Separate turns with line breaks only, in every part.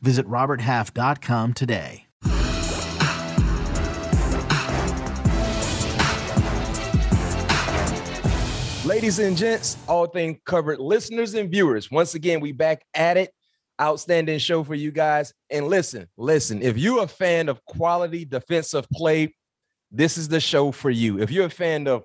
Visit RobertHalf.com today.
Ladies and gents, all things covered, listeners and viewers, once again, we back at it. Outstanding show for you guys. And listen, listen, if you're a fan of quality defensive play, this is the show for you. If you're a fan of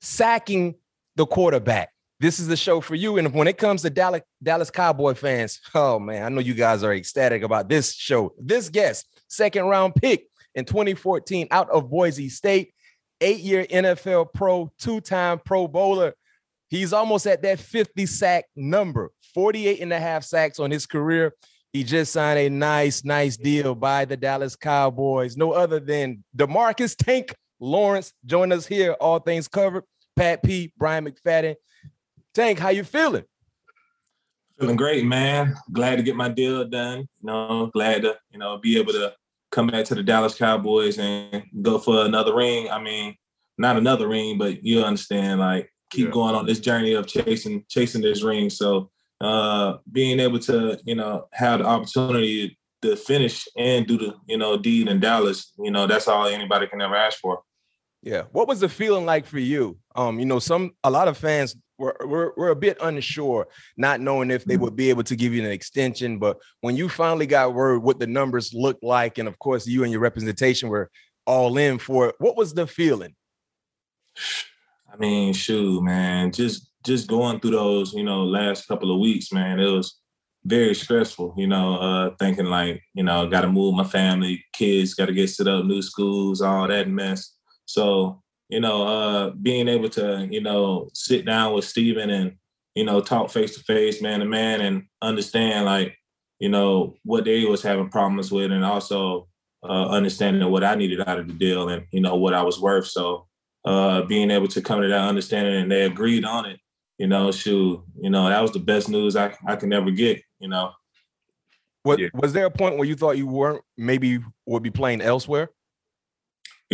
sacking the quarterback, this is the show for you. And when it comes to Dallas, Dallas Cowboy fans, oh man, I know you guys are ecstatic about this show. This guest, second round pick in 2014 out of Boise State, eight year NFL pro, two time Pro Bowler. He's almost at that 50 sack number, 48 and a half sacks on his career. He just signed a nice, nice deal by the Dallas Cowboys. No other than DeMarcus Tank Lawrence. Join us here, all things covered. Pat P, Bryant McFadden. Tank, how you feeling?
Feeling great, man. Glad to get my deal done. You know, glad to, you know, be able to come back to the Dallas Cowboys and go for another ring. I mean, not another ring, but you understand, like keep yeah. going on this journey of chasing chasing this ring. So uh being able to, you know, have the opportunity to finish and do the, you know, deed in Dallas, you know, that's all anybody can ever ask for.
Yeah. What was the feeling like for you? Um, you know, some a lot of fans were, were, were a bit unsure, not knowing if they mm-hmm. would be able to give you an extension. But when you finally got word what the numbers looked like, and of course you and your representation were all in for it, what was the feeling?
I mean, shoot, man, just just going through those, you know, last couple of weeks, man, it was very stressful, you know, uh, thinking like, you know, got to move my family, kids, got to get set up, new schools, all that mess. So, you know, uh, being able to, you know, sit down with Stephen and, you know, talk face to face, man to man, and understand like, you know, what they was having problems with, and also uh, understanding what I needed out of the deal, and you know what I was worth. So, uh, being able to come to that understanding, and they agreed on it. You know, shoot, you know, that was the best news I I can ever get. You know.
What, yeah. Was there a point where you thought you weren't maybe would be playing elsewhere?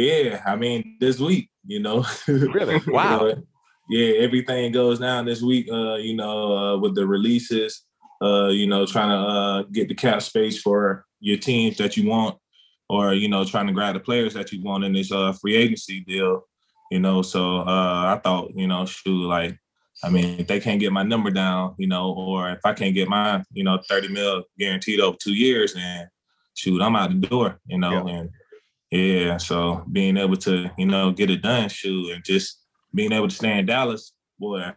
Yeah, I mean this week, you know.
really? Wow.
you know, yeah, everything goes down this week. Uh, you know, uh, with the releases, uh, you know, trying to uh, get the cap space for your teams that you want, or you know, trying to grab the players that you want in this uh, free agency deal. You know, so uh, I thought, you know, shoot, like, I mean, if they can't get my number down, you know, or if I can't get my, you know, thirty mil guaranteed over two years, then shoot, I'm out the door. You know, yeah. and yeah, so being able to, you know, get it done, shoot, and just being able to stay in Dallas, boy,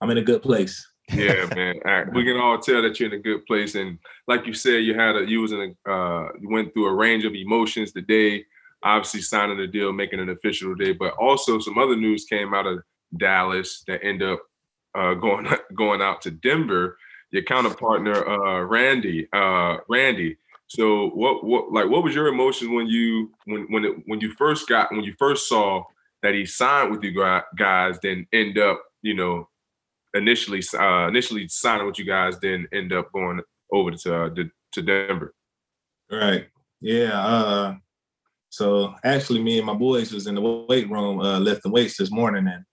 I'm in a good place.
yeah, man. We can all tell that you're in a good place, and like you said, you had a you was in a uh, you went through a range of emotions today. Obviously, signing the deal, making it official today, but also some other news came out of Dallas that end up uh, going going out to Denver. Your counterpartner, uh, Randy, uh, Randy, so what what like what was your emotion when you when when it, when you first got when you first saw that he signed with you guys, then end up you know initially uh, initially signing with you guys, then end up going over to uh, to Denver.
Right. Yeah. Uh, so actually, me and my boys was in the weight room uh, lifting weights this morning, and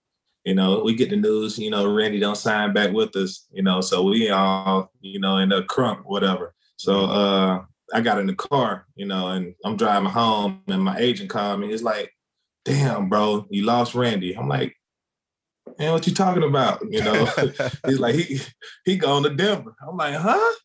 you know we get the news. You know, Randy don't sign back with us. You know, so we all you know in a crump, whatever. So uh, I got in the car, you know, and I'm driving home, and my agent called me. He's like, "Damn, bro, you lost Randy." I'm like, "Man, what you talking about?" You know, he's like, "He he gone to Denver." I'm like, "Huh?"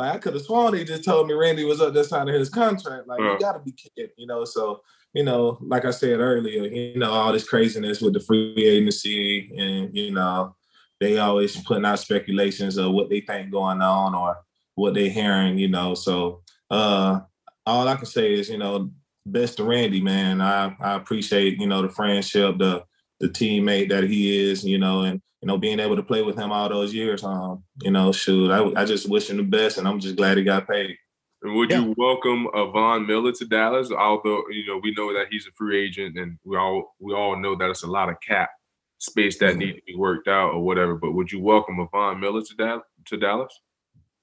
Like I could have sworn he just told me Randy was up there signing his contract. Like uh. you got to be kidding, you know. So you know, like I said earlier, you know, all this craziness with the free agency, and you know, they always putting out speculations of what they think going on or what they're hearing, you know. So uh, all I can say is, you know, best to Randy, man. I, I appreciate, you know, the friendship, the the teammate that he is, you know, and you know, being able to play with him all those years. Um, you know, shoot, I, I just wish him the best, and I'm just glad he got paid.
And would yeah. you welcome a Von Miller to Dallas? Although you know we know that he's a free agent, and we all we all know that it's a lot of cap space that mm-hmm. need to be worked out or whatever. But would you welcome a Von Miller to Dallas? To Dallas?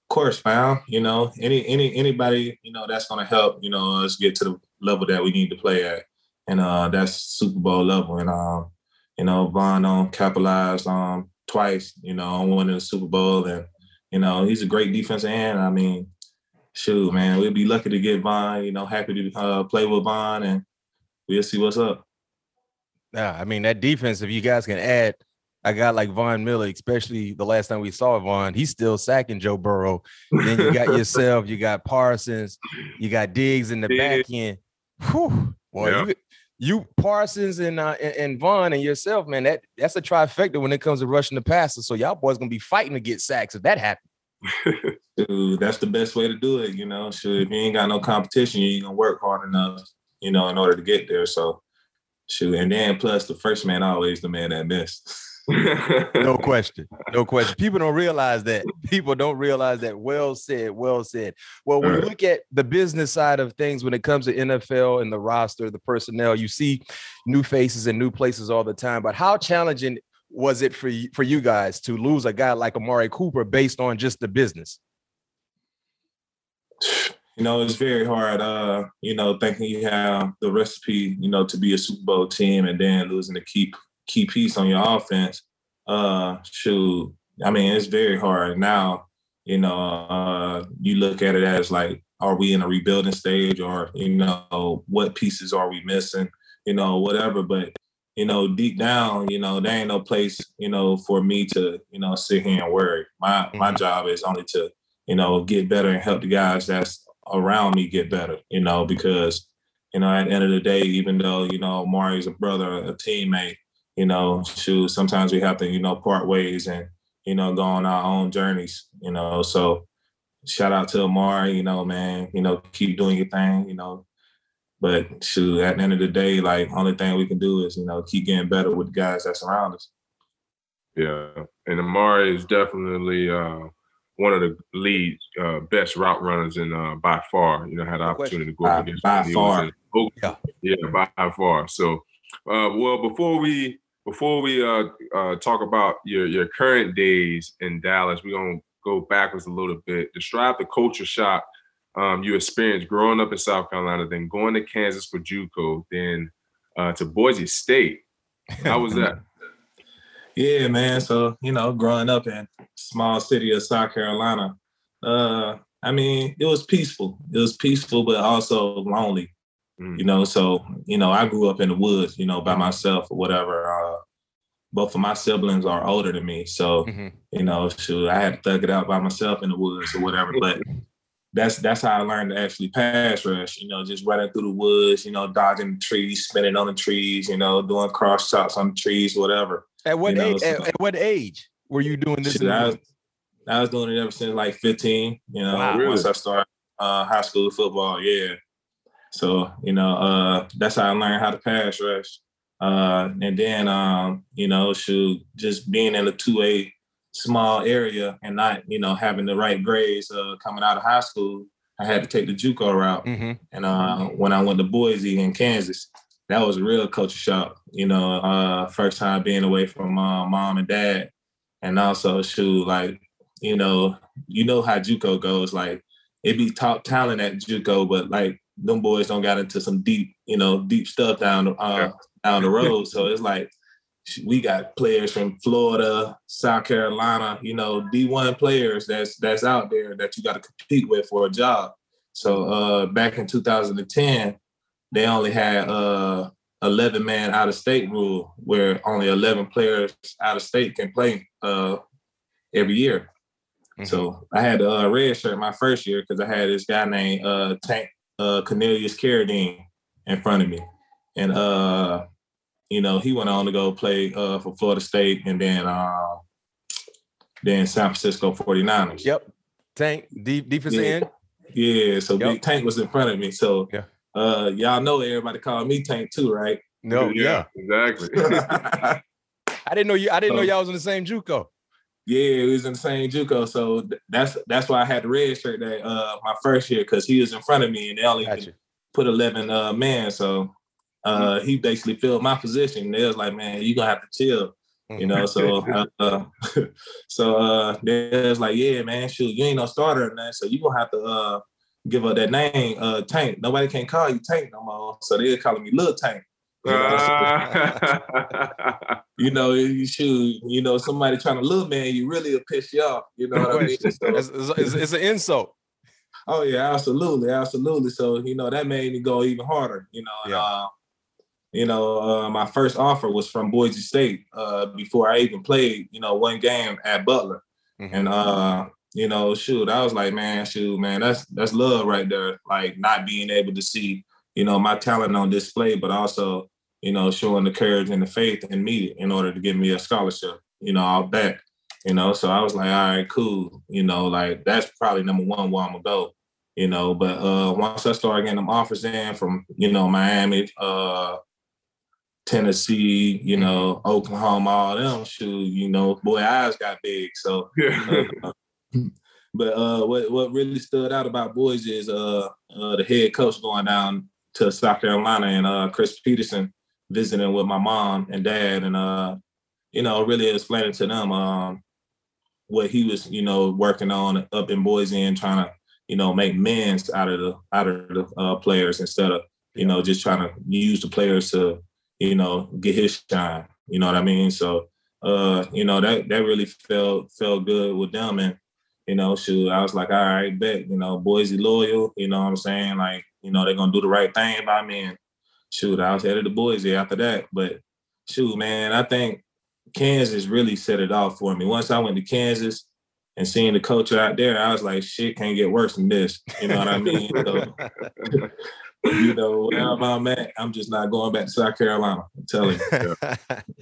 Of course, man. You know, any any anybody you know that's to help you know us get to the level that we need to play at, and uh that's Super Bowl level. And um, you know, Von on capitalized um twice. You know, on winning the Super Bowl, and you know he's a great defensive end. I mean shoot, man, we'd be lucky to get Von. You know, happy to uh, play with Von, and we'll see what's up.
Yeah, I mean that defense. If you guys can add a guy like Von Miller, especially the last time we saw Von, he's still sacking Joe Burrow. then you got yourself, you got Parsons, you got Diggs in the back end. Whew, boy, yeah. you, you Parsons and uh, and, Von and yourself, man, that that's a trifecta when it comes to rushing the passer. So y'all boys gonna be fighting to get sacks if that happens.
Dude, that's the best way to do it. You know, shoot, if you ain't got no competition, you ain't gonna work hard enough, you know, in order to get there. So, shoot, and then plus the first man always the man that missed.
no question. No question. People don't realize that. People don't realize that. Well said. Well said. Well, when you look at the business side of things, when it comes to NFL and the roster, the personnel, you see new faces and new places all the time. But how challenging was it for you, for you guys to lose a guy like Amari Cooper based on just the business?
You know, it's very hard. Uh, you know, thinking you have the recipe, you know, to be a Super Bowl team, and then losing the key key piece on your offense. Uh, shoot, I mean, it's very hard now. You know, uh, you look at it as like, are we in a rebuilding stage, or you know, what pieces are we missing? You know, whatever. But you know, deep down, you know, there ain't no place, you know, for me to, you know, sit here and worry. My mm-hmm. my job is only to, you know, get better and help the guys that's around me get better, you know, because, you know, at the end of the day, even though, you know, Mari's a brother, a teammate, you know, shoot, sometimes we have to, you know, part ways and, you know, go on our own journeys, you know. So shout out to Amari, you know, man, you know, keep doing your thing, you know, but shoot, at the end of the day, like only thing we can do is, you know, keep getting better with the guys that surround us.
Yeah. And Amari is definitely uh, one of the lead uh, best route runners in uh, by far. You know, had the opportunity to go
by, against by far.
yeah. yeah, by far. So uh, well, before we before we uh, uh, talk about your your current days in Dallas, we're gonna go backwards a little bit. Describe the culture shock um, you experienced growing up in South Carolina, then going to Kansas for JUCO, then uh, to Boise State. How was that?
yeah, man. So you know, growing up in small city of South Carolina, uh, I mean, it was peaceful. It was peaceful, but also lonely. Mm. You know, so you know, I grew up in the woods, you know, by myself or whatever. Both of my siblings are older than me, so mm-hmm. you know, shoot, I had to thug it out by myself in the woods or whatever. But that's that's how I learned to actually pass rush. You know, just running through the woods. You know, dodging the trees, spinning on the trees. You know, doing cross chops on the trees, whatever.
At what
you
age? So, at, at, what age were you doing this?
I was, I was doing it ever since like 15. You know, wow, really? once I started uh, high school football. Yeah. So you know, uh, that's how I learned how to pass rush. Uh, and then um, you know, shoot, just being in a two A small area and not, you know, having the right grades uh, coming out of high school, I had to take the JUCO route. Mm-hmm. And uh, when I went to Boise in Kansas, that was a real culture shock. You know, uh, first time being away from uh, mom and dad, and also shoot like, you know, you know how JUCO goes. Like it be top talent at JUCO, but like them boys don't got into some deep, you know, deep stuff down uh, yeah. Down the road. so it's like we got players from Florida, South Carolina, you know, D1 players that's that's out there that you got to compete with for a job. So uh, back in 2010, they only had uh 11 man out of state rule where only 11 players out of state can play uh every year. Mm-hmm. So I had a uh, red shirt my first year because I had this guy named uh Tank uh Cornelius Carradine in front of me. And uh you know, he went on to go play uh, for Florida State and then uh, then San Francisco 49ers.
Yep. Tank, deep defensive
yeah.
end.
Yeah, so yep. Tank was in front of me. So yeah. uh, y'all know everybody called me Tank too, right?
No,
yeah, yeah. exactly.
I didn't know you. I didn't know y'all was in the same JUCO.
Yeah, he was in the same JUCO. So th- that's that's why I had the red shirt that uh my first year because he was in front of me and they only
Gotcha.
put eleven uh man. So uh he basically filled my position. They was like, man, you gonna have to chill. You know, so uh, so uh they was like, yeah, man, shoot, you ain't no starter or nothing. So you gonna have to uh give up that name, uh Tank. Nobody can call you Tank no more. So they're calling me Little Tank. You know, so-
Ah.
you know, you shoot, you know, somebody trying to look, man, you really will piss you off. You know what I mean? So-
It's, it's, it's, it's an insult.
oh yeah, absolutely, absolutely. So you know, that made me go even harder. You know, and,
Yeah.
uh, you know, uh, my first offer was from Boise State uh, before I even played. You know, one game at Butler,
Mhm.
and uh, you know, shoot, I was like, man, shoot, man, that's that's love right there. Like not being able to see, you know, my talent on display, but also, you know, showing the courage and the faith in me in order to give me a scholarship. You know, I'll back. You know, so I was like, all right, cool. You know, like that's probably number one where I'm gonna go. You know, but uh once I started getting them offers in from, you know, Miami, uh Tennessee, you know, Oklahoma, all them shoot, you know, boy, eyes got big. So
yeah.
uh, but uh, what what really stood out about Boise is uh, uh, the head coach going down to South Carolina and uh, Chris Petersen visiting with my mom and dad and uh, you know really explaining to them um, what he was you know working on up in Boise and trying to you know make men's out of the out of the uh, players instead of you know just trying to use the players to you know get his shine. You know what I mean? So uh, you know that that really felt felt good with them and you know, shoot, I was like, all right, bet, you know, Boise loyal, you know what I'm saying? Like, you know, they're gonna do the right thing by me. And shoot, I was headed to Boise after that. But shoot, man, I think Kansas really set it off for me. Once I went to Kansas and seeing the culture out there, I was like, shit can't get worse than this. You know what I mean? So, you know, wherever I'm at, I'm just not going back to South Carolina. I'm telling you.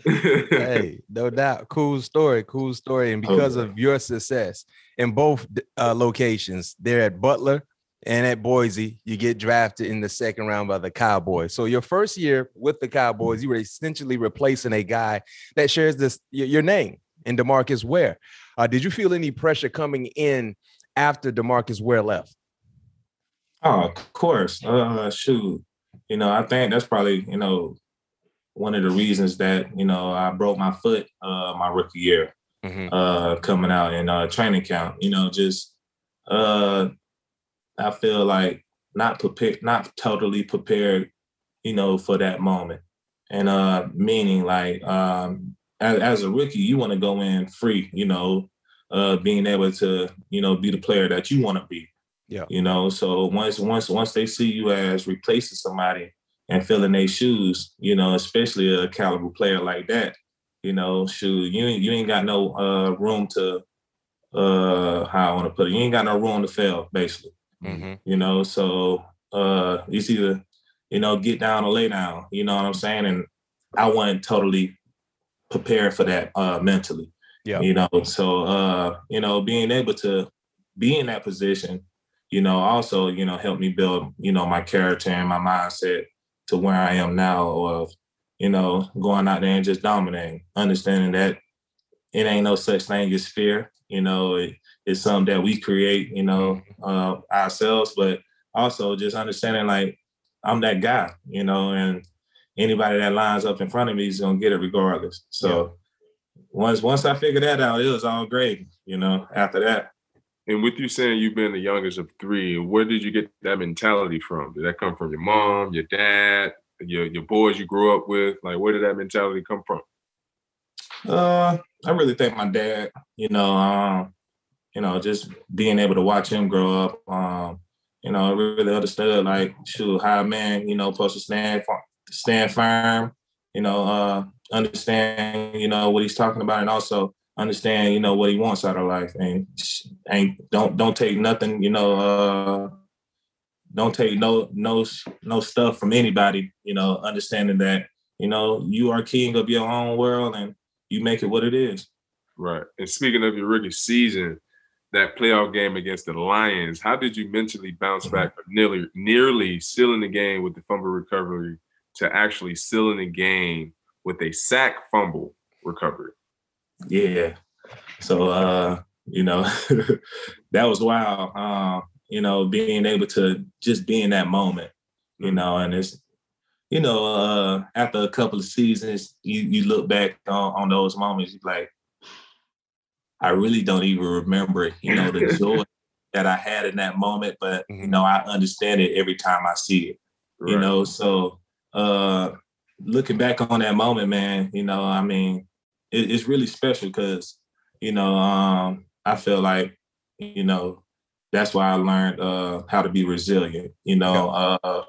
hey, no doubt. Cool story. Cool story. And because
yeah.
of your success in both uh, locations, there at Butler and at Boise, you get drafted in the second round by the Cowboys. So your first year with the Cowboys, you were essentially replacing a guy that shares this your, your name in DeMarcus Ware. Uh, did you feel any pressure coming in after DeMarcus Ware left?
Oh, of course. Uh, shoot. You know, I think that's probably, you know, one of the reasons that, you know, I broke my foot uh my rookie year
Mhm.
uh coming out in uh training camp. You know, just uh I feel like not prepared not totally prepared, you know, for that moment. And uh meaning like um as, as a rookie, you want to go in free, you know, uh being able to, you know, be the player that you want to be.
Yeah.
You know, so once once once they see you as replacing somebody and filling their shoes, you know, especially a caliber player like that, you know, shoot, you ain't you ain't got no uh room to uh how I want to put it. You ain't got no room to fail, basically.
Mhm.
You know, so uh it's either, you know, get down or lay down, you know what I'm saying? And I wasn't totally prepared for that uh mentally.
Yeah.
You know, so uh, you know, being able to be in that position, you know, also, you know, helped me build, you know, my character and my mindset to where I am now of, you know, going out there and just dominating, understanding that it ain't no such thing as fear. You know, it, it's something that we create, you know, uh, ourselves, but also just understanding like I'm that guy, you know, and anybody that lines up in front of me is gonna get it regardless. So once once I figured that out, it was all great, you know, after that.
And with you saying you've been the youngest of three, where did you get that mentality from? Did that come from your mom, your dad, your your boys you grew up with? Like, where did that mentality come from?
Uh, I really think my dad, you know, um, you know, just being able to watch him grow up, um, you know, really understood like, shoot, how a man, you know, supposed to stand stand firm, you know, uh, understand, you know, what he's talking about, and also understand, you know, what he wants out of life, and ain't don't don't take nothing, you know, uh, don't take no no no stuff from anybody, you know, understanding that, you know, you are king of your own world and you make it what it is.
Right. And speaking of your rookie season, that playoff game against the Lions, how did you mentally bounce
Mm-hmm.
back from nearly nearly sealing the game with the fumble recovery to actually sealing the game with a sack fumble recovery?
Yeah. So uh, you know, that was wild. Uh, you know, being able to just be in that moment, you know, and it's you know, uh, after a couple of seasons, you you look back on, on those moments, you like, I really don't even remember, you know, the joy that I had in that moment, but you mm-hmm. know, I understand it every time I see it. Right. You know, so uh looking back on that moment, man, you know, I mean, it, it's really special because, you know, um, I feel like, you know, that's why I learned uh how to be resilient, you know, uh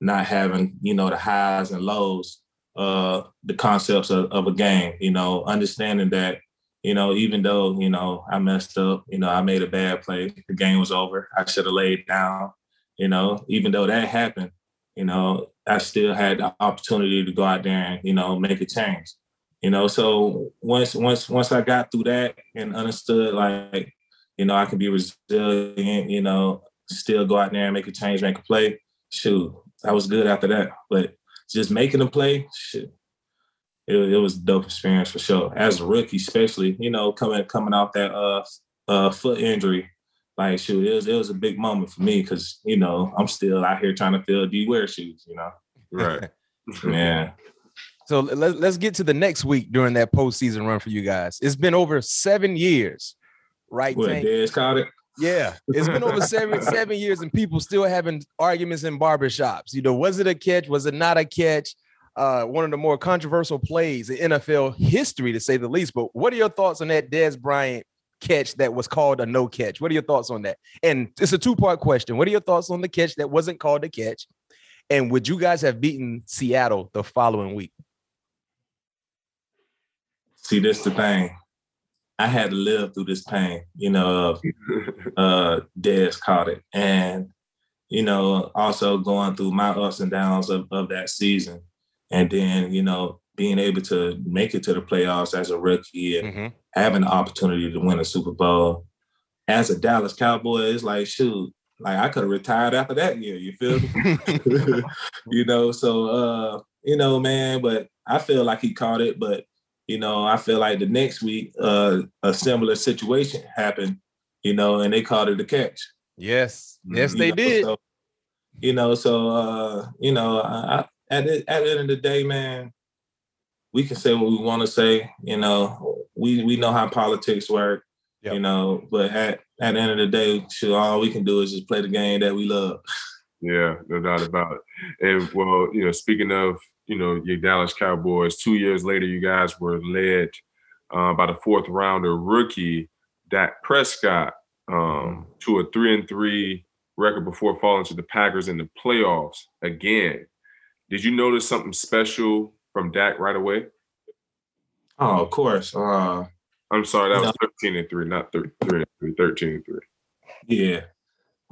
not having, you know, the highs and lows, uh, the concepts of, of a game, you know, understanding that, you know, even though, you know, I messed up, you know, I made a bad play, the game was over. I should have laid down, you know, even though that happened, you know, I still had the opportunity to go out there and, you know, make a change. You know, so once once once I got through that and understood like, you know, I can be resilient, you know, still go out there and make a change, make a play, shoot, I was good after that. But just making a play, shit, it, it was a dope experience for sure. As a rookie, especially, you know, coming coming off that uh uh foot injury, like shoot, it was it was a big moment for me because you know I'm still out here trying to fill D-Ware shoes, you know.
Right.
yeah.
So let's let's get to the next week during that postseason run for you guys. It's been over seven years, right?
What, Dez caught it?
Yeah, it's been over seven seven years, and people still having arguments in barbershops. You know, was it a catch? Was it not a catch? Uh, one of the more controversial plays in NFL history, to say the least. But what are your thoughts on that Dez Bryant catch that was called a no catch? What are your thoughts on that? And it's a two part question. What are your thoughts on the catch that wasn't called a catch? And would you guys have beaten Seattle the following week?
See, this the thing. I had to live through this pain, you know, of uh Dez caught it. And, you know, also going through my ups and downs of, of that season. And then, you know, being able to make it to the playoffs as a rookie and mm-hmm. having the opportunity to win a Super Bowl. As a Dallas Cowboy, it's like, shoot, like I could have retired after that year, you feel me? you know, so uh, you know, man, but I feel like he caught it, but you know, I feel like the next week uh, a similar situation happened, you know, and they called it a catch.
Yes, yes, you they know, did.
So, you know, so uh, you know, I, at the, at the end of the day, man, we can say what we want to say. You know, we we know how politics work. Yep. You know, but at at the end of the day, sure, all we can do is just play the game that we love.
Yeah, no doubt about it. And well, you know, speaking of you know, your Dallas Cowboys. Two years later, you guys were led uh, by the fourth rounder rookie Dak Prescott um, mm-hmm. to a three and three record before falling to the Packers in the playoffs again. Did you notice something special from Dak right away?
Oh, of course. Uh,
I'm sorry, that was 13 and 3, not 3, 3 and 3, 13 and 3.
Yeah.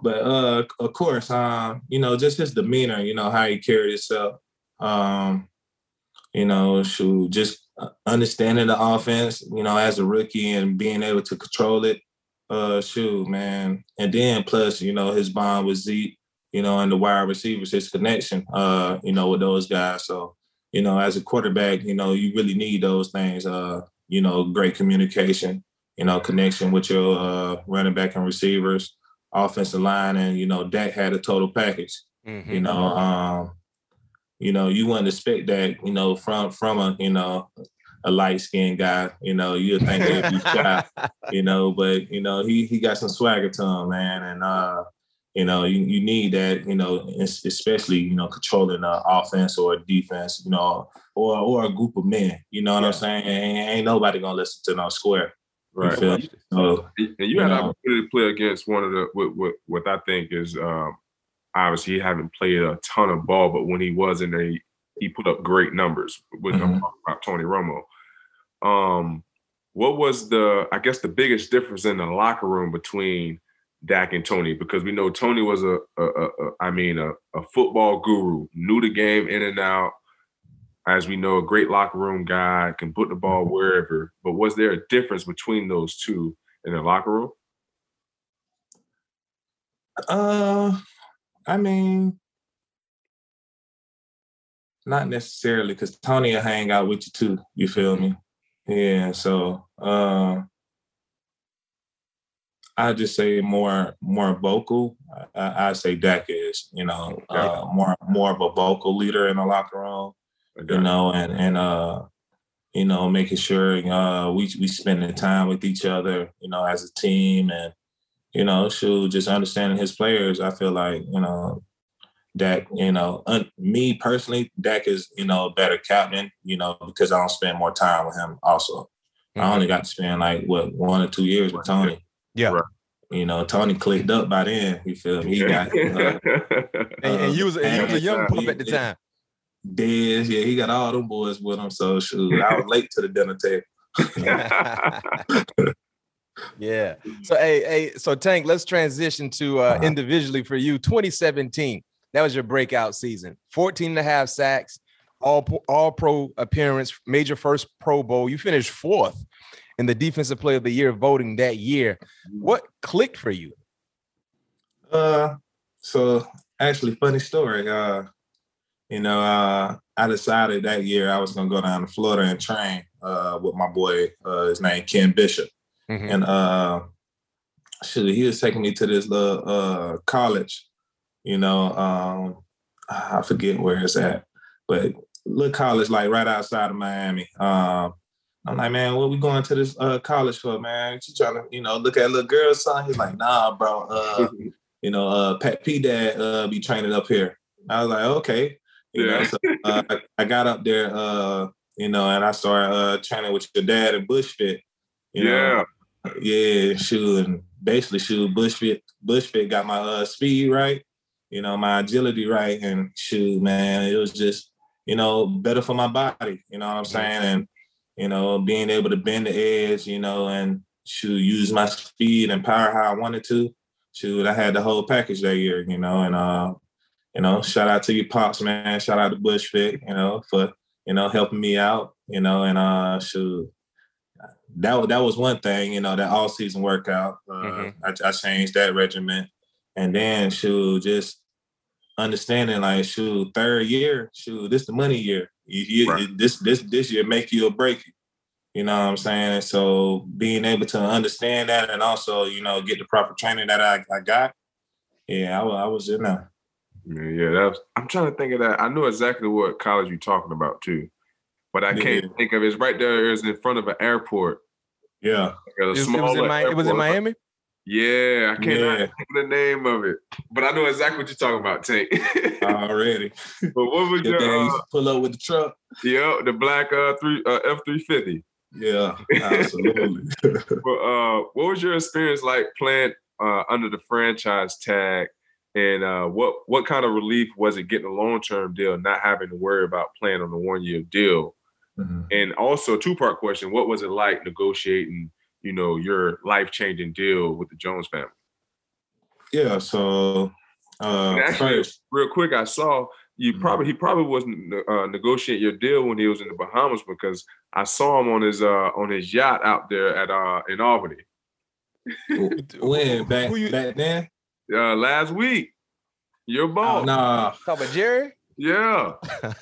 But uh, of course, uh, you know, just his demeanor, you know, how he carried himself. Um, you know, shoot, just uh, understanding the offense, you know, as a rookie and being able to control it. Uh, shoot, man. And then plus, you know, his bond with Zeke, you know, and the wide receivers, his connection, uh, you know, with those guys. So, you know, as a quarterback, you know, you really need those things. Uh, you know, great communication, you know, connection with your uh, running back and receivers, offensive line, and you know, Dak had a total package. Mm-hmm. You know, um, you know, you wouldn't expect that, you know, from from a, you know, a light skinned guy, you know, you'd think he'd be shy, you know, but you know, he he got some swagger to him, man. And uh, you know, you, you need that, you know, especially, you know, controlling the offense or a defense, you know, or or a group of men. You know what yeah. I'm saying? Ain't, ain't, nobody gonna listen to no square.
Right. So, and you, you had an opportunity to play against one of the what what, what I think is um, obviously he haven't played a ton of ball, but when he was in there, he, put up great numbers. With mm-hmm. I'm talking about Tony Romo. Um, what was the I guess the biggest difference in the locker room between Dak and Tony? Because we know Tony was a, a, a, a I mean a, a football guru, knew the game in and out. As we know, a great locker room guy can put the ball mm-hmm. wherever. But was there a difference between those two in the locker room?
Uh, I mean, not necessarily because Tony will hang out with you too. You feel me? Yeah. So, uh, I just say more more vocal. I, I say Dak is, you know, uh, more more of a vocal leader in the locker room. You know, and and uh, you know, making sure uh we we spending time with each other, you know, as a team and you know, shoot, just understanding his players. I feel like, you know, Dak, you know, un- me personally, Dak is, you know, a better captain, you know, because I don't spend more time with him also. Mm-hmm. I only got to spend like what one or two years with Tony.
Yeah. Right.
You know, Tony clicked up by then. You feel me? He got uh,
and, and, you was, and you was a young pup at the time.
Dez, yeah, he got all them boys with him. So shoot, I was late to the dinner table.
yeah. So hey, hey, so Tank, let's transition to uh, uh-huh. individually for you. 2017, that was your breakout season. 14 and a half sacks, all all pro appearance, major first Pro Bowl. You finished fourth in the defensive player of the year voting that year. What clicked for you?
Uh so actually funny story. Uh you know, uh, I decided that year I was gonna go down to Florida and train uh, with my boy, uh, his name Ken Bishop, mm-hmm. and uh, shoot, he was taking me to this little uh, college. You know, um, I forget where it's at, but little college like right outside of Miami. Um, I'm like, man, what we going to this uh, college for, man? She trying to, you know, look at little girl's son. He's like, nah, bro. Uh, you know, uh, Pat P Dad uh, be training up here. I was like, okay. You yeah. know, so uh, I, I, got up there, uh, you know, and I started uh, training with your dad in Bushfit. You yeah. Know? Yeah, shoot, and basically shoot, Bushfit, Bushfit got my uh, speed right, you know, my agility right, and shoot, man, it was just, you know, better for my body. You know what I'm saying? And you know, being able to bend the edge, you know, and shoot, use my speed and power how I wanted to. Shoot, I had the whole package that year, you know, and uh, you know, shout out to your pops, man. Shout out to Bushfit, you know, for you know helping me out, you know, and uh, shoot, that that was one thing, you know, that all season workout. Uh, mm-hmm. I, I, changed that regimen, and then shoot, just understanding like shoot, third year, shoot, this the money year. You, you, right. this this this year make you or break you. You know what I'm saying? And so being able to understand that and also, you know, get the proper training that I, I got, yeah, I, I was in there.
Yeah, that was, I'm trying to think of that. I know exactly what college you're talking about too, but I can't yeah. think of it. It's right there. It's in front of an airport.
Yeah,
like it, was in, it was in Miami.
Yeah, I can't yeah. think of the name of it, but I know exactly what you're talking about, Tank.
Already.
but what was your,
your uh, pull up with the truck?
Yeah, the black uh three uh, F three fifty.
Yeah, absolutely.
but uh, what was your experience like playing uh, under the franchise tag and uh, what what kind of relief was it getting a long term deal, not having to worry about playing on a one year deal? Mm-hmm. And also, two part question: What was it like negotiating, you know, your life changing deal with the Jones family?
Yeah. So uh,
actually, first, real quick, I saw you mm-hmm. probably he probably wasn't uh, negotiating your deal when he was in the Bahamas because I saw him on his uh, on his yacht out there at uh, in Albany.
when back back then?
uh, last week. Your oh, boss.
Oh, nah.
Talk about Jerry?
Yeah.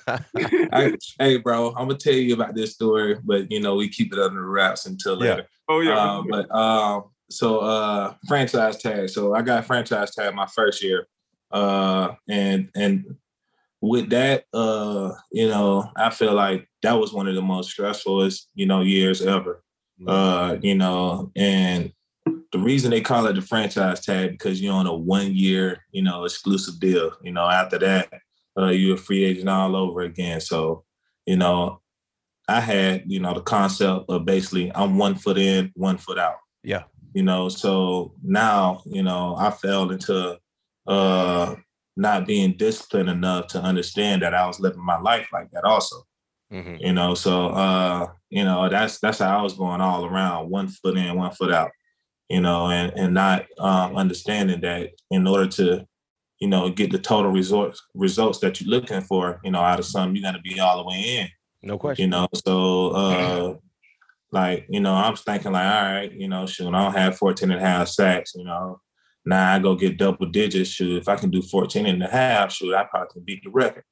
I, hey, bro, I'm gonna tell you about this story, but you know we keep it under wraps until later. Yeah.
Oh yeah.
Um, but um, so uh, franchise tag. So I got franchise tag my first year, uh, and and with that, uh, you know, I feel like that was one of the most stressful, you know, years ever. Mm-hmm. Uh, you know, and the reason they call it the franchise tag because you're on a one year, you know, exclusive deal. You know, after that, uh, you're a free agent all over again. So, you know, I had, you know, the concept of basically I'm one foot in, one foot out.
Yeah.
You know, so now, you know, I fell into uh not being disciplined enough to understand that I was living my life like that also. Mm-hmm. You know, so uh, you know, that's that's how I was going all around, one foot in, one foot out you know, and and not um, understanding that in order to, you know, get the total results results that you're looking for, you know, out of something, you're gonna be all the way in.
No question.
You know, so uh like, you know, I'm thinking like, all right, you know, shoot, I don't have 14 and a half sacks, you know. Now I go get double digits, shoot, if I can do 14 and a half, shoot, I probably can beat the record.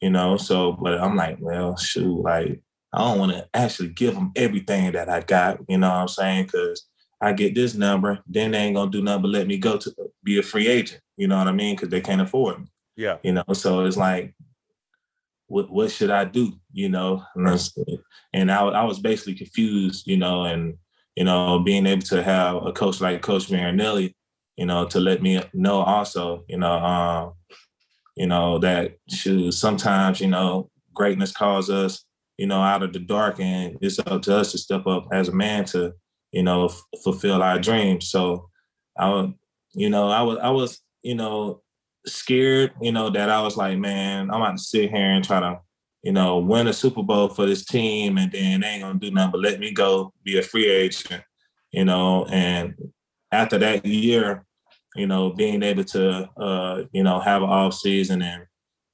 You know, so but I'm like, well, shoot, like I don't want to actually give them everything that I got, you know what I'm saying? Cause I get this number, then they ain't gonna do nothing but let me go to be a free agent. You know what I mean? Because they can't afford me.
Yeah.
You know, so it's like, what what should I do? You know, and, I, was, and I, I was basically confused. You know, and you know, being able to have a coach like Coach Marinelli, you know, to let me know also, you know, um, you know that should sometimes, you know, greatness calls us, you know, out of the dark, and it's up to us to step up as a man to you know, f- fulfill our dreams. So I, you know, I was, I was, you know, scared, you know, that I was like, man, I'm about to sit here and try to, you know, win a Super Bowl for this team, and then they ain't gonna do nothing but let me go be a free agent, you know. And after that year, you know, being able to, uh, you know, have an off season and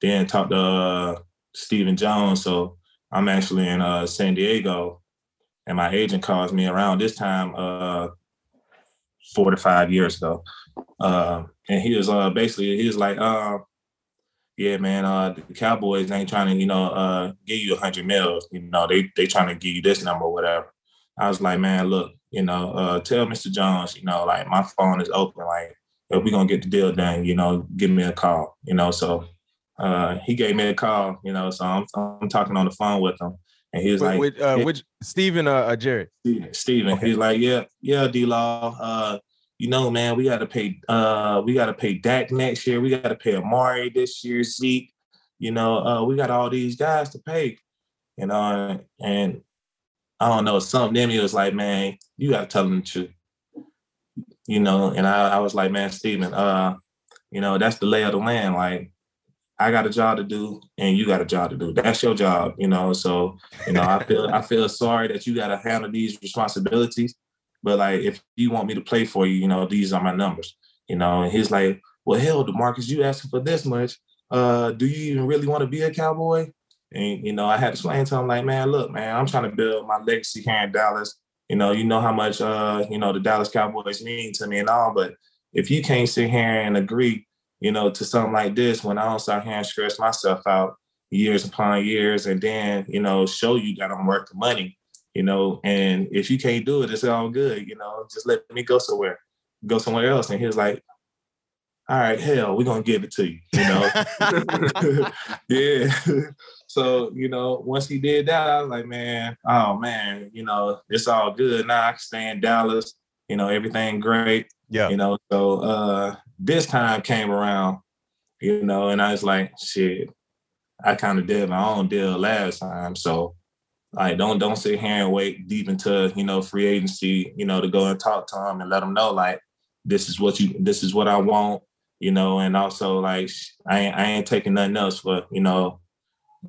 then talk to uh, Stephen Jones. So I'm actually in uh, San Diego and my agent calls me around this time uh four to five years ago. Uh, and he was uh basically he was like uh yeah man uh the cowboys ain't trying to you know uh give you a hundred mils you know they they trying to give you this number or whatever. I was like man look you know uh tell mr jones you know like my phone is open like if we gonna get the deal done you know give me a call you know so uh he gave me a call you know so i'm, I'm talking on the phone with him and he was
With,
like,
with, uh, which Stephen uh, uh Jared?
Stephen, Stephen.
Okay.
He's like, yeah, yeah, D Law. Uh, you know, man, we gotta pay uh we gotta pay Dak next year. We gotta pay Amari this year, Zeke. You know, uh, we got all these guys to pay. You know, and I don't know, something in he was like, man, you gotta tell them the truth. You know, and I, I was like, man, Stephen, uh, you know, that's the lay of the land. Like, I got a job to do and you got a job to do. That's your job, you know. So, you know, I feel I feel sorry that you gotta handle these responsibilities. But like if you want me to play for you, you know, these are my numbers. You know, and he's like, Well, hell, DeMarcus, you asking for this much. Uh, do you even really want to be a cowboy? And you know, I had to explain to him, like, man, look, man, I'm trying to build my legacy here in Dallas. You know, you know how much uh, you know, the Dallas Cowboys mean to me and all, but if you can't sit here and agree you know, to something like this when I don't start here and stress myself out years upon years and then, you know, show you that I'm worth the money, you know, and if you can't do it, it's all good, you know, just let me go somewhere, go somewhere else. And he was like, all right, hell, we're gonna give it to you, you know. yeah. so, you know, once he did that, I was like, man, oh man, you know, it's all good. Now I can stay in Dallas, you know, everything great.
Yeah.
You know, so uh this time came around, you know, and I was like, shit, I kind of did my own deal last time. So like don't don't sit here and wait deep into, you know, free agency, you know, to go and talk to them and let them know like this is what you this is what I want, you know, and also like I ain't I ain't taking nothing else for, you know,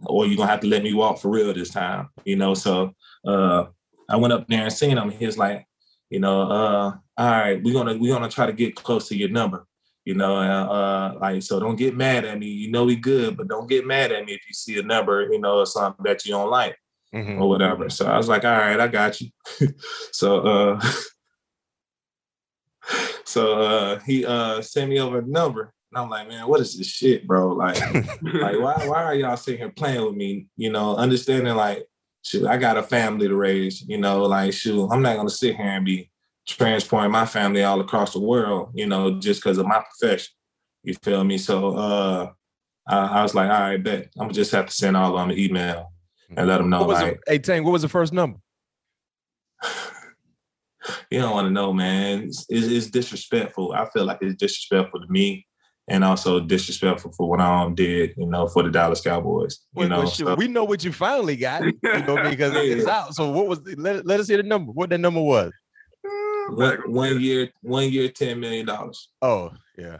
or you're gonna have to let me walk for real this time, you know. So uh I went up there and seen him. He was like, you know, uh, all right, we're gonna we're gonna try to get close to your number you know, uh, like so. Don't get mad at me. You know we good, but don't get mad at me if you see a number, you know, or something that you don't like
Mhm.
or whatever. So I was like, all right, I got you. so uh, so uh, he uh sent me over a number, and I'm like, man, what is this shit, bro? Like, like why why are y'all sitting here playing with me? You know, understanding like, shoot, I got a family to raise. You know, like, shoot, I'm not gonna sit here and be transporting my family all across the world, you know, just because of my profession. You feel me? So uh I, I was like, all right, bet. I'm gonna just have to send all of them an email and let them know
What was
like
the, hey Tank, what was the first number?
you don't want to know, man. It's, it's, it's disrespectful. I feel like it's disrespectful to me and also disrespectful for what I um, did, you know, for the Dallas Cowboys. You
Well,
know,
well,
so-
we know what you finally got, you know, because it's out. So what was? Let, let us hear the number. What that number was?
one, one year, one year, ten million dollars.
Oh yeah,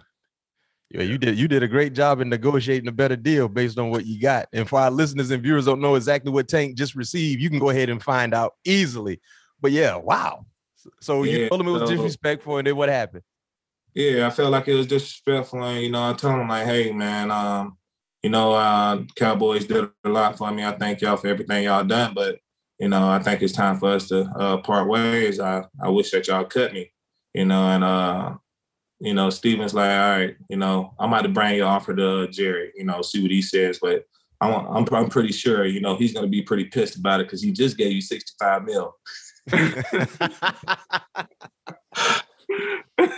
yeah. You did you did a great job in negotiating a better deal based on what you got. And for our listeners and viewers don't know exactly what Tank just received, you can go ahead and find out easily. But yeah, wow. So you
Yeah,
told him it was
so-
disrespectful, and then what happened?
Yeah, I felt like it was disrespectful, and you know, I told him like, hey, man, um, you know, uh, Cowboys did a lot for me. I thank y'all for everything y'all done, but you know, I think it's time for us to uh, part ways. I I wish that y'all cut me, you know, and uh, you know, Stephen's like, all right, you know, I'm about to bring your offer to Jerry, you know, see what he says, but. I'm, I'm, I'm pretty sure, you know, he's going to be pretty pissed about it because he just gave you 65 mil.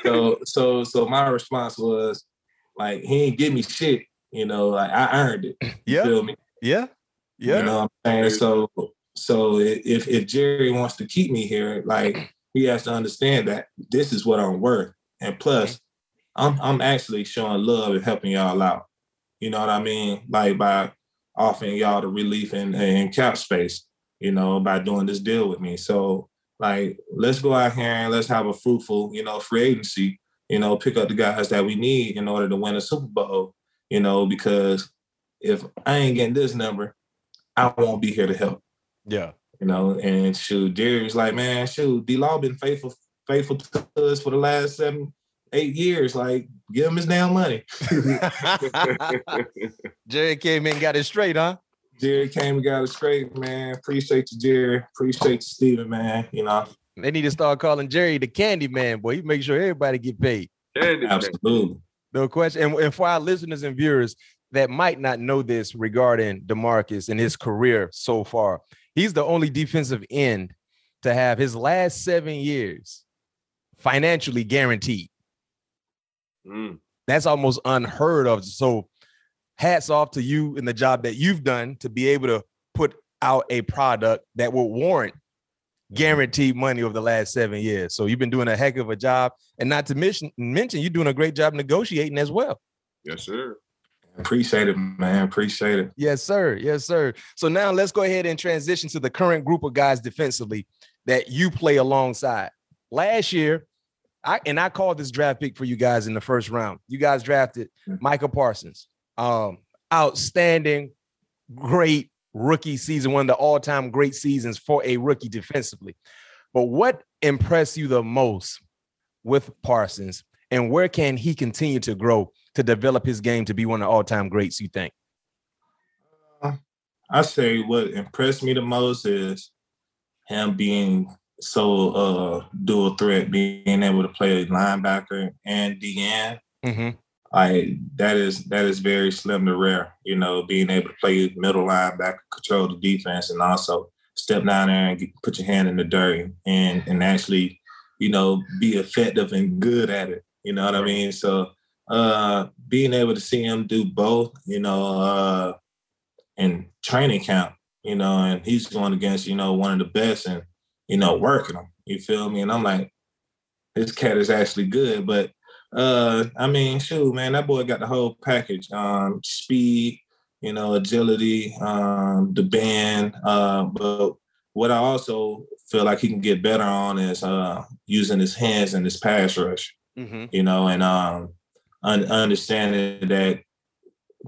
so so so my response was like he ain't give me shit, you know, like I earned it.
Yeah.
feel me?
Yeah. Yeah.
You know what I'm saying? So so if if Jerry wants to keep me here, like he has to understand that this is what I'm worth. And plus, I'm I'm actually showing love and helping y'all out. You know what I mean? Like by offering y'all the relief and, in cap space, you know, by doing this deal with me. So like let's go out here and let's have a fruitful, you know, free agency, you know, pick up the guys that we need in order to win a Super Bowl, you know, because if I ain't getting this number, I won't be here to help.
Yeah.
You know, and shoot, Jerry's like, man, shoot, D Law been faithful, faithful to us for the last seven, eight years. Like, give him his damn money.
Jerry came in and got it straight, huh?
Jerry came and got it straight, man. Appreciate you, Jerry. Appreciate you, Stephen, man. You know,
They need to start calling Jerry the Candy Man, boy. He make sure everybody get paid.
Candy man.
absolutely.
No question. And, and for our listeners and viewers that might not know this regarding DeMarcus and his career so far, he's the only defensive end to have his last seven years financially guaranteed.
Mm.
That's almost unheard of. So, hats off to you and the job that you've done to be able to put out a product that will warrant guaranteed money over the last seven years. So, you've been doing a heck of a job. And not to mention, mention you're doing a great job negotiating as well.
Yes, sir.
Appreciate it, man. Appreciate it.
Yes, sir. Yes, sir. So now let's go ahead and transition to the current group of guys defensively that you play alongside. Last year, I and I called this draft pick for you guys in the first round. You guys drafted mm. Micah Parsons. Um, outstanding, great rookie season, one of the all-time great seasons for a rookie defensively. But what impressed you the most with Parsons, and where can he continue to grow to develop his game to be one of the all-time greats? You think?
I say what impressed me the most is him being so uh dual threat, being able to play a linebacker and DN.
Mm-hmm.
Like that is that is very slim to rare, you know, being able to play middle linebacker, control the defense, and also step down there and get, put your hand in the dirt and and actually, you know, be effective and good at it. You know what I mean? So uh being able to see him do both, you know, uh in training camp, you know, and he's going against, you know, one of the best and, you know, working him. You feel me? And I'm like, this cat is actually good. But uh, I mean, shoot, man, that boy got the whole package. Um, speed, you know, agility, um, the band. Uh, but what I also feel like he can get better on is uh using his hands in his pass rush,
Mm-hmm.
you know, and um un- understanding that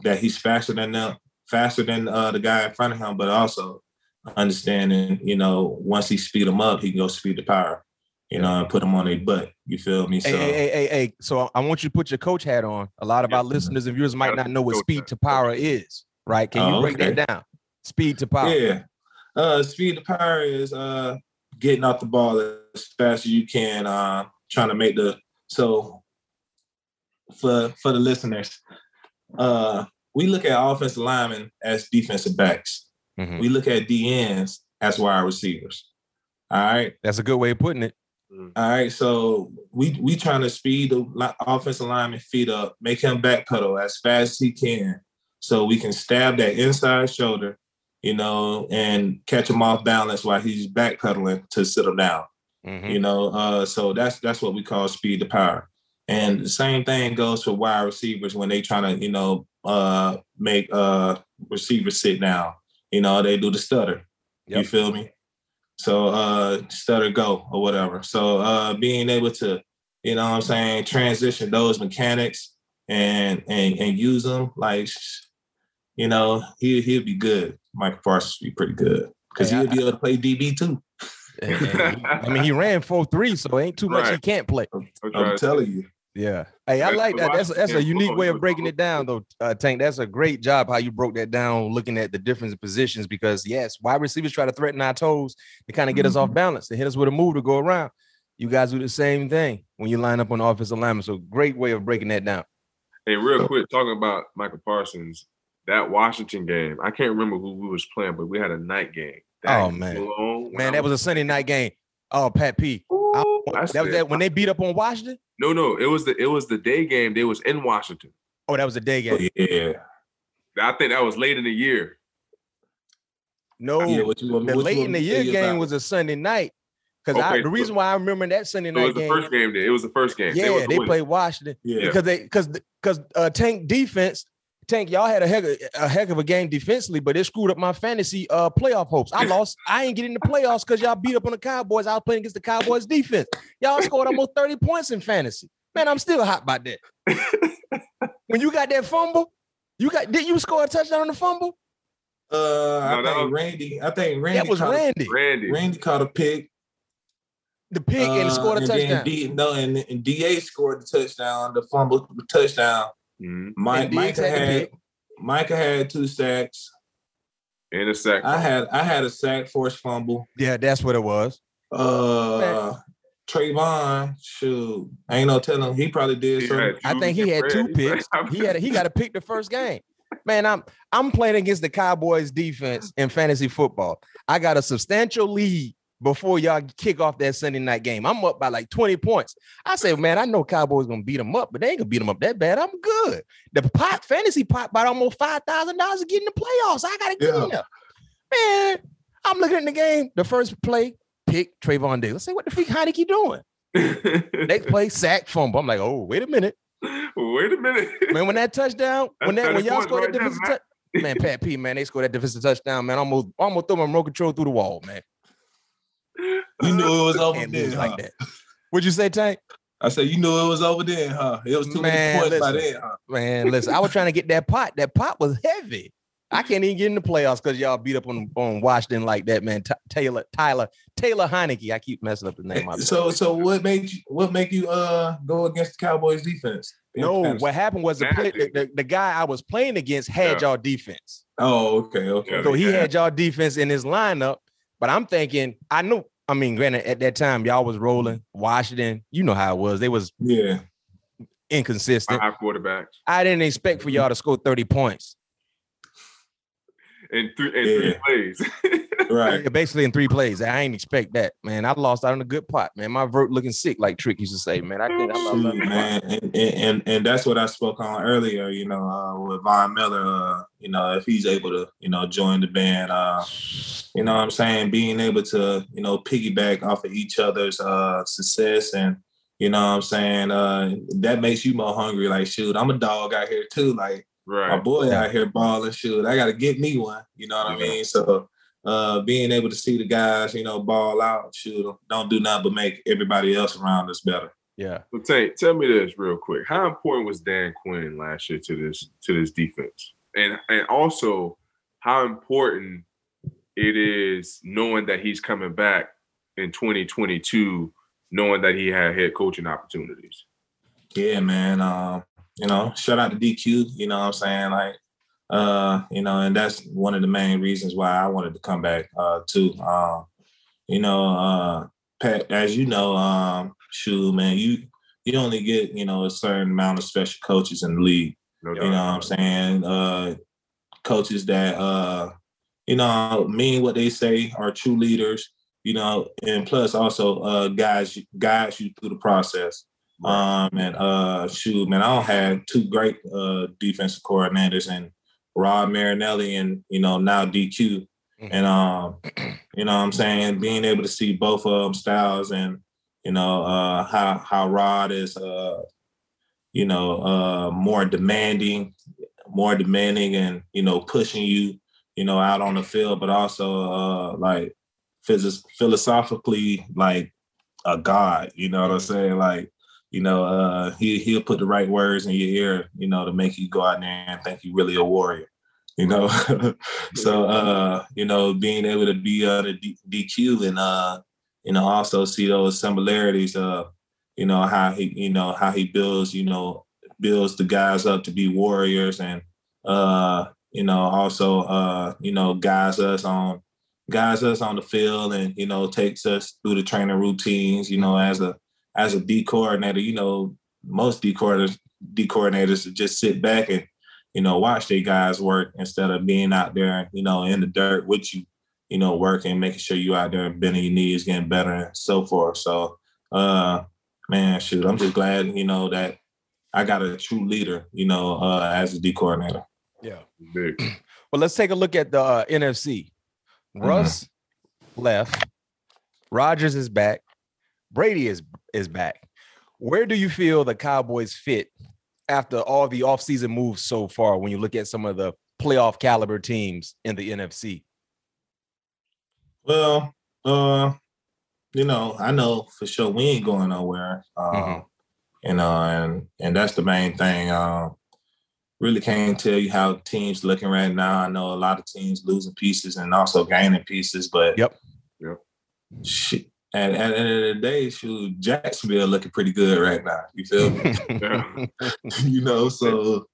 that he's faster than them, faster than uh, the guy in front of him, but also understanding, you know, once he speed him up, he can go speed the power, you know, and put them on their butt. You feel me? So
Hey, hey, hey, hey, hey. So I want you to put your coach hat on. A lot of
Yeah.
our listeners and viewers might not know what speed to power is, right? Can you
Oh,
break
okay.
that down? Speed to power.
yeah. Uh speed to power is uh getting out the ball as fast as you can, uh trying to make the so for for the listeners, uh we look at offensive linemen as defensive backs.
Mhm.
We look at DNs as wide receivers. All right.
That's a good way of putting it.
All right, so we we trying to speed the offensive lineman feet up, make him backpedal as fast as he can, so we can stab that inside shoulder, you know, and catch him off balance while he's backpedaling to sit him down.
Mhm.
You know, uh, so that's that's what we call speed to power. And the same thing goes for wide receivers when they trying to, you know, uh, make uh, receivers sit down. You know, they do the stutter. You feel me? So uh, stutter go or whatever. So uh, being able to, you know, what I'm saying, transition those mechanics and and and use them like, you know, he he'll be good. Micah Parsons will be pretty good because
Hey, I-
he'll be able to play DB too.
And- and he- I mean, he ran 4-3, so ain't too much he can't play.
I'm
I'm telling you.
Yeah. Hey, I like that. That's that's a unique way of breaking it down, though, uh, Tank. That's a great job how you broke that down, looking at the difference in positions. Because yes, wide receivers try to threaten our toes to kind of get us off balance. They hit us with a move to go around. You guys do the same thing when you line up on the offensive lineman. So great way of breaking that down.
Hey, real quick, talking about Micah Parsons, that Washington game, I can't remember who we was playing, but we had a night game.
Oh, man.
long,
Man, that was a Sunday night game. Oh, Pat P. I don't
I
that was that when they beat up on Washington.
No, no, it was the it was the day game. They was in Washington.
Oh, that was a day game.
Yeah.
I think that was late in the year.
No,
Yeah, what you want
the
what
late in the year game
about?
was a Sunday night. Because
Okay,
the
so-
reason why I remember that Sunday
So it
night
was the
game,
first game day. It was the first game.
yeah,
was
they,
the
played Washington
Yeah.
because they because because uh, Tank defense. Tank, y'all had a heck of a heck of a game defensively, but it screwed up my fantasy uh playoff hopes. I lost. I ain't getting the playoffs because y'all beat up on the Cowboys. I was playing against the Cowboys defense. Y'all scored almost 30 points in fantasy. Man, I'm still hot about that. when you got that fumble, you got did you score a touchdown on the fumble?
Uh, I
No, that
think
was-
Randy. I think Randy.
that was
caught a-
Randy.
Randy.
Randy caught a pick.
The pick and
uh,
scored a
and
touchdown.
Then D, no, and, and Da scored the touchdown. The fumble, the touchdown.
Mhm.
Mike, Micah
had the
had. Micah had two sacks.
And a sack.
I had I had a sack, forced fumble.
Yeah, that's what it was.
Uh, Trevon, shoot, ain't no telling. He probably did
He
something.
I think he had two picks. He had he got to pick the first game. Man, I'm I'm playing against the Cowboys defense in fantasy football. I got a substantial lead before y'all kick off that Sunday night game. I'm up by like 20 points. I say, man, I know Cowboys gonna beat them up, but they ain't gonna beat them up that bad. I'm good. The pot fantasy pot bought almost five thousand dollars to get in the playoffs. I gotta get in there. Man, I'm looking at the game. The first play, pick Trevon Diggs. I say, what the freak Heinicke doing? Next play, sack fumble. I'm like, oh, wait a minute.
Wait a minute.
Man, when that touchdown, when that when y'all scored that
right there,
defensive touchdown, man, Pat P, man, they scored that defensive touchdown, man. Almost almost threw my remote control through the wall, man.
You knew it was over
And
then, huh?
like that. What'd you say, Tank?
I said you knew it was over then, huh? It was too
Man,
many points by
listen.
then, huh?
Man, listen, I was trying to get that pot. That pot was heavy. I can't even get in the playoffs because y'all beat up on, on Washington like that, man. T- Taylor, Tyler, Taylor Heinicke. I keep messing up the name.
So so what made you what make you uh go against the Cowboys defense?
no, what happened was the, play, the, the, the guy I was playing against had
Yeah.
y'all defense.
Oh, okay, okay.
So he
Yeah.
had y'all defense in his lineup, but I'm thinking, I knew. I mean, granted, at that time y'all was rolling Washington. You know how it was. They was
Yeah.
inconsistent.
High quarterbacks.
I didn't expect for y'all to score 30 points.
In three in three plays.
Right.
Yeah, Basically in three plays. I ain't expect that, man. I lost out on a good pot, man. My vert looking sick, like Trick used to say, man. I can't. I lost out on
Shoot,
a pot.
man, and, and and and that's what I spoke on earlier. You know, uh, with Von Miller. Uh, you know, if he's able to, you know, join the band. Uh, you know, what I'm saying being able to, you know, piggyback off of each other's uh success, and you know, what I'm saying uh, that makes you more hungry. Like, shoot, I'm a dog out here too. Like, my boy out here balling. Shoot, I got to get me one. You know what I mean? So. Uh, being able to see the guys, you know, ball out, shoot, them, don't do nothing but make everybody else around us better.
Yeah.
So Tank, tell me this real quick. How important was Dan Quinn last year to this to this defense? And and also how important it is knowing that he's coming back in 2022, knowing that he had head coaching opportunities.
Yeah, man. Um, you know, shout out to DQ, you know what I'm saying? Like, uh, you know, and that's one of the main reasons why I wanted to come back uh too. Um, you know, uh Pat, as you know, um, shoot, man, you you only get, you know, a certain amount of special coaches in the league.
No
You know what I'm saying? Uh coaches that uh, you know, mean what they say are true leaders, you know, and plus also uh guys guides you through the process. Um and uh shoot, man, I don't have two great uh defensive coordinators and Rod Marinelli and you know now DQ.
Mhm.
And um, you know what I'm saying, being able to see both of them styles and you know uh how how Rod is uh you know uh more demanding, more demanding and you know pushing you, you know, out on the field, but also uh like phys- philosophically like a god, you know what I'm saying? Like you know, uh, he he'll put the right words in your ear, you know, to make you go out there and think you're really a warrior, you know. so, uh, you know, being able to be on the DQ and uh, you know, also see those similarities, uh, you know, how he, you know, how he builds, you know, builds the guys up to be warriors and uh, you know, also uh, you know, guys us on guys us on the field and you know takes us through the training routines you know as a as a D coordinator, you know, most D coordinators, D coordinators just sit back and, you know, watch their guys work instead of being out there, you know, in the dirt with you, you know, working, making sure you out there bending your knees, getting better and so forth. So uh, man, shoot, I'm just glad, you know, that I got a true leader, you know, uh, as a D coordinator.
Yeah.
Big.
Well, let's take a look at the uh, NFC. Russ left. Rodgers is back. Brady is is back. Where do you feel the Cowboys fit after all the offseason moves so far when you look at some of the playoff caliber teams in the NFC?
Well, uh, you know, I know for sure we ain't going nowhere. Um,
Mhm.
You know, and and that's the main thing. Um, really can't tell you how teams looking right now. I know a lot of teams losing pieces and also gaining pieces, but
Yep.
Yep.
Shit. And at the end of the day, shoot, Jacksonville looking pretty good right now. You feel me? You know, so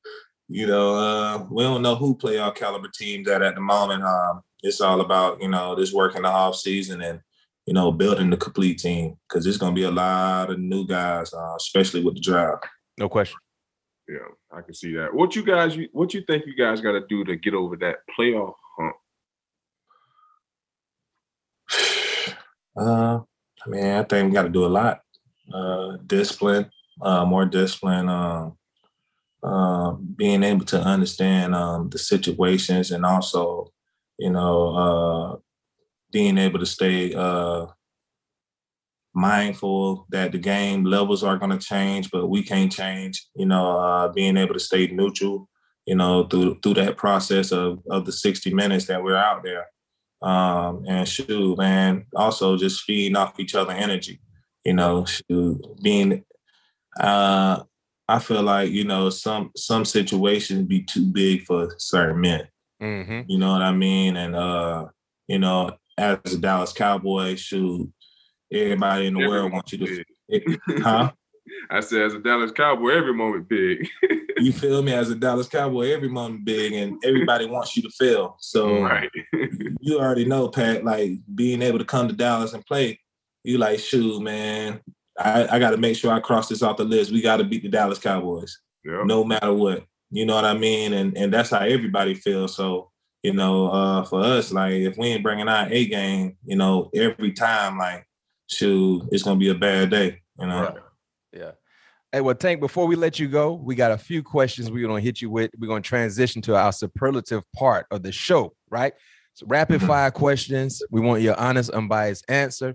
you know, uh, we don't know who play our caliber teams at at the moment. Um, it's all about you know this work in the off season and you know building the complete team because there's gonna be a lot of new guys, uh, especially with the draft.
no question.
Yeah, I can see that. What you guys, what you think you guys got to do to get over that playoff hump?
Uh, I mean, I think we got to do a lot. Uh, discipline, uh, more discipline. Um, uh, being able to understand um, the situations and also, you know, uh, being able to stay uh, mindful that the game levels are going to change, but we can't change. You know, uh, being able to stay neutral. You know, through through that process of of the sixty minutes that we're out there um, and shoot, man, also just feeding off each other energy. You know, shoot, being, uh, I feel like you know some some situations be too big for certain men.
hmm
You know what I mean? And uh, you know, as a Dallas Cowboy, shoot, everybody in the world wants you to,
Big.
huh?
I said, as a Dallas Cowboy, every moment big.
You feel me? As a Dallas Cowboy, every moment big, and everybody wants you to fail. So
right.
you already know, Pat, like being able to come to Dallas and play, you like, shoot, man, I, I got to make sure I cross this off the list. We got to beat the Dallas Cowboys,
Yeah.
no matter what. You know what I mean? And and that's how everybody feels. So, you know, uh, for us, like if we ain't bringing our A game, you know, every time, like, shoot, it's gonna be a bad day. You know.
Right. Hey, well, Tank, before we let you go, we got a few questions we're going to hit you with. We're going to transition to our superlative part of the show, right? So, rapid
Mhm.
fire questions. We want your honest, unbiased answer.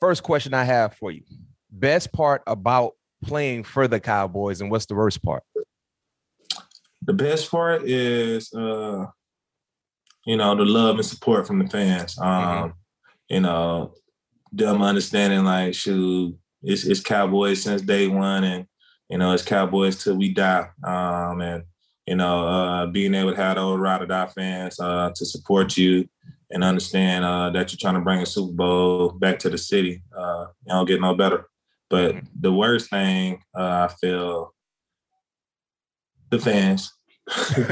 First question I have for you Best part about playing for the Cowboys, and what's the worst part?
the best part is uh you know the love and support from the fans um you know them understanding like shoot it's, it's cowboys since day one and you know it's cowboys till we die um and you know uh being able to have those ride or die fans uh to support you and understand uh that you're trying to bring a super bowl back to the city uh you don't get no better but the worst thing uh i feel the fans
They're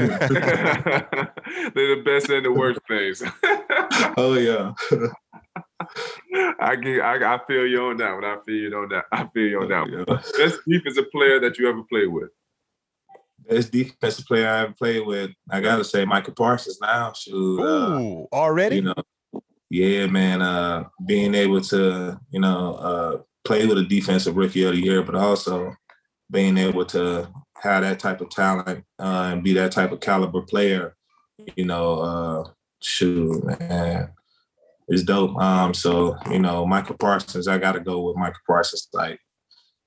the best and the worst things.
oh yeah.
I get, I, I feel you on that one. I feel you on that. I feel you on that one.
Yeah.
Best defensive player that you ever played with.
Best defensive player I ever played with, I gotta say Micah Parsons now. Shoot, uh,
Ooh, already?
you know, yeah, man. Uh, being able to, you know, uh, play with a defensive rookie of the year, but also being able to have that type of talent uh, and be that type of caliber player, you know, uh, shoot, man, it's dope. Um, so you know, Micah Parsons, I got to go with Micah Parsons. Like,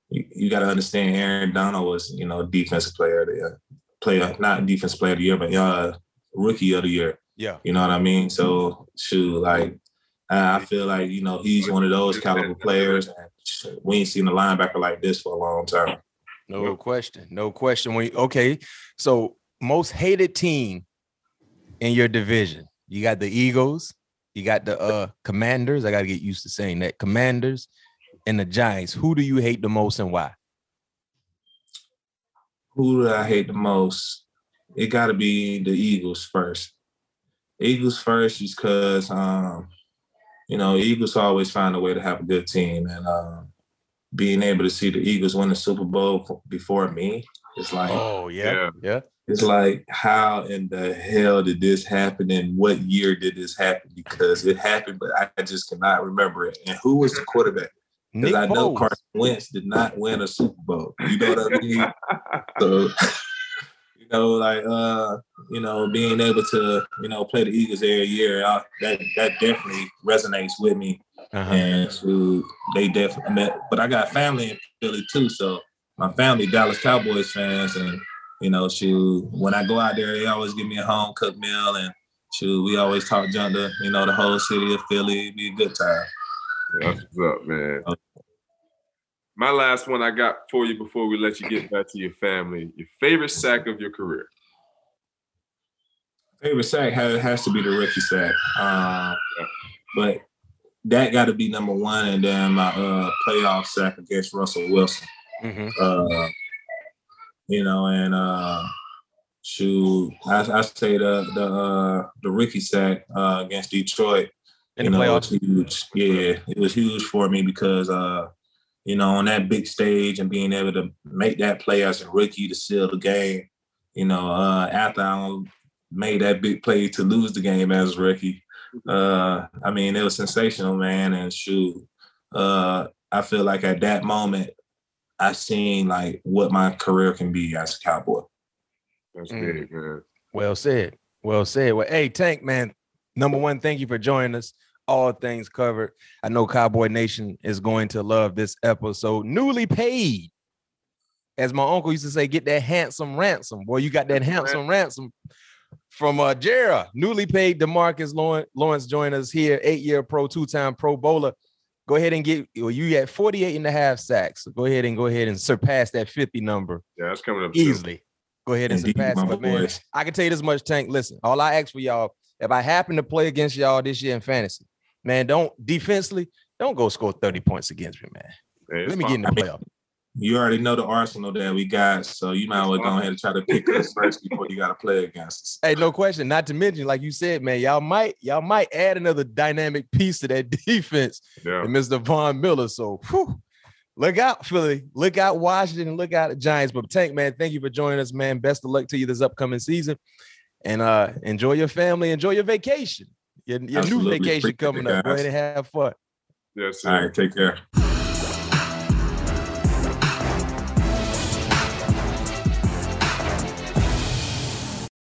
you, you got to understand, Aaron Donald was, you know, defensive player of the year, player, not defensive player of the year, but uh, rookie of the year.
yeah.
You know what I mean? So shoot, like I feel like you know he's one of those caliber players, and we ain't seen a linebacker like this for a long time.
No question. No question. When okay, so most hated team in your division. You got the Eagles, you got the uh Commanders. I got to get used to saying that. Commanders and the Giants. Who do you hate the most and why?
Who do I hate the most? It got to be the Eagles first. Eagles first, just because um, you know Eagles always find a way to have a good team, and um, being able to see the Eagles win the Super Bowl before me, it's like
Oh yeah,
Yeah.
yeah.
It's like how in the hell did this happen and what year did this happen because it happened but i just cannot remember it and who was the quarterback Because I know Carson Wentz did not win a Super Bowl. You know what I mean? so you know, like uh, you know, being able to, you know, play the Eagles every year, I, that that definitely resonates with me. Uh-huh. And so they definitely met. But I got family in Philly too, so my family Dallas Cowboys fans, and you know, shoot, when I go out there, they always give me a home cooked meal, and shoot, we always talk junk to you know the whole city of Philly. It'd be a good time.
That's what's up, man. Okay. My last one I got for you before we let you get back to your family. Your favorite sack of your career?
Favorite sack has, has to be the rookie sack. Uh. But that got to be number one, and then my uh, playoff sack against Russell Wilson. Mm-hmm. Uh, you know, and uh, shoot, I, I say the the uh, the rookie sack uh, against Detroit. In you know, playoffs. huge. Yeah, it was huge for me because uh, you know, on that big stage and being able to make that play as a rookie to seal the game. You know, uh, after I made that big play to lose the game as a rookie, uh, I mean, it was sensational, man. And shoot, uh, I feel like at that moment, I seen like what my career can be as a cowboy.
That's mm. big,
man. Well said. Well said. Well, hey, Tank, man. Number one, thank you for joining us all things covered. I know Cowboy Nation is going to love this episode. Newly paid. As my uncle used to say, get that handsome ransom. Boy, you got that handsome ransom from uh Jera. Newly paid DeMarcus Lawrence, Lawrence join us here, eight-year pro, two-time pro bowler. Go ahead and get well, you at 48 and a half sacks. So go ahead and go ahead and surpass that 50 number.
Yeah, that's coming up
easily. Soon. Go ahead and Indeed, surpass it. But man, I can tell you this much, Tank. Listen, all I ask for y'all, if I happen to play against y'all this year in fantasy, man, don't defensively, don't go score 30 points against me, man. man Let me fine. get in the playoff.
You already know the arsenal that we got, so you might as well go ahead and try to pick us first before you got to play against us.
Hey, no question. Not to mention, like you said, man, y'all might y'all might add another dynamic piece to that defense, yeah. and Mr. Von Miller. So, whew, look out, Philly. Look out, Washington, look out, the Giants. But Tank, man, thank you for joining us, man. Best of luck to you this upcoming season, and uh enjoy your family, enjoy your vacation your, your new vacation coming up. Go ahead and have fun.
Yes, sir.
All right, take care.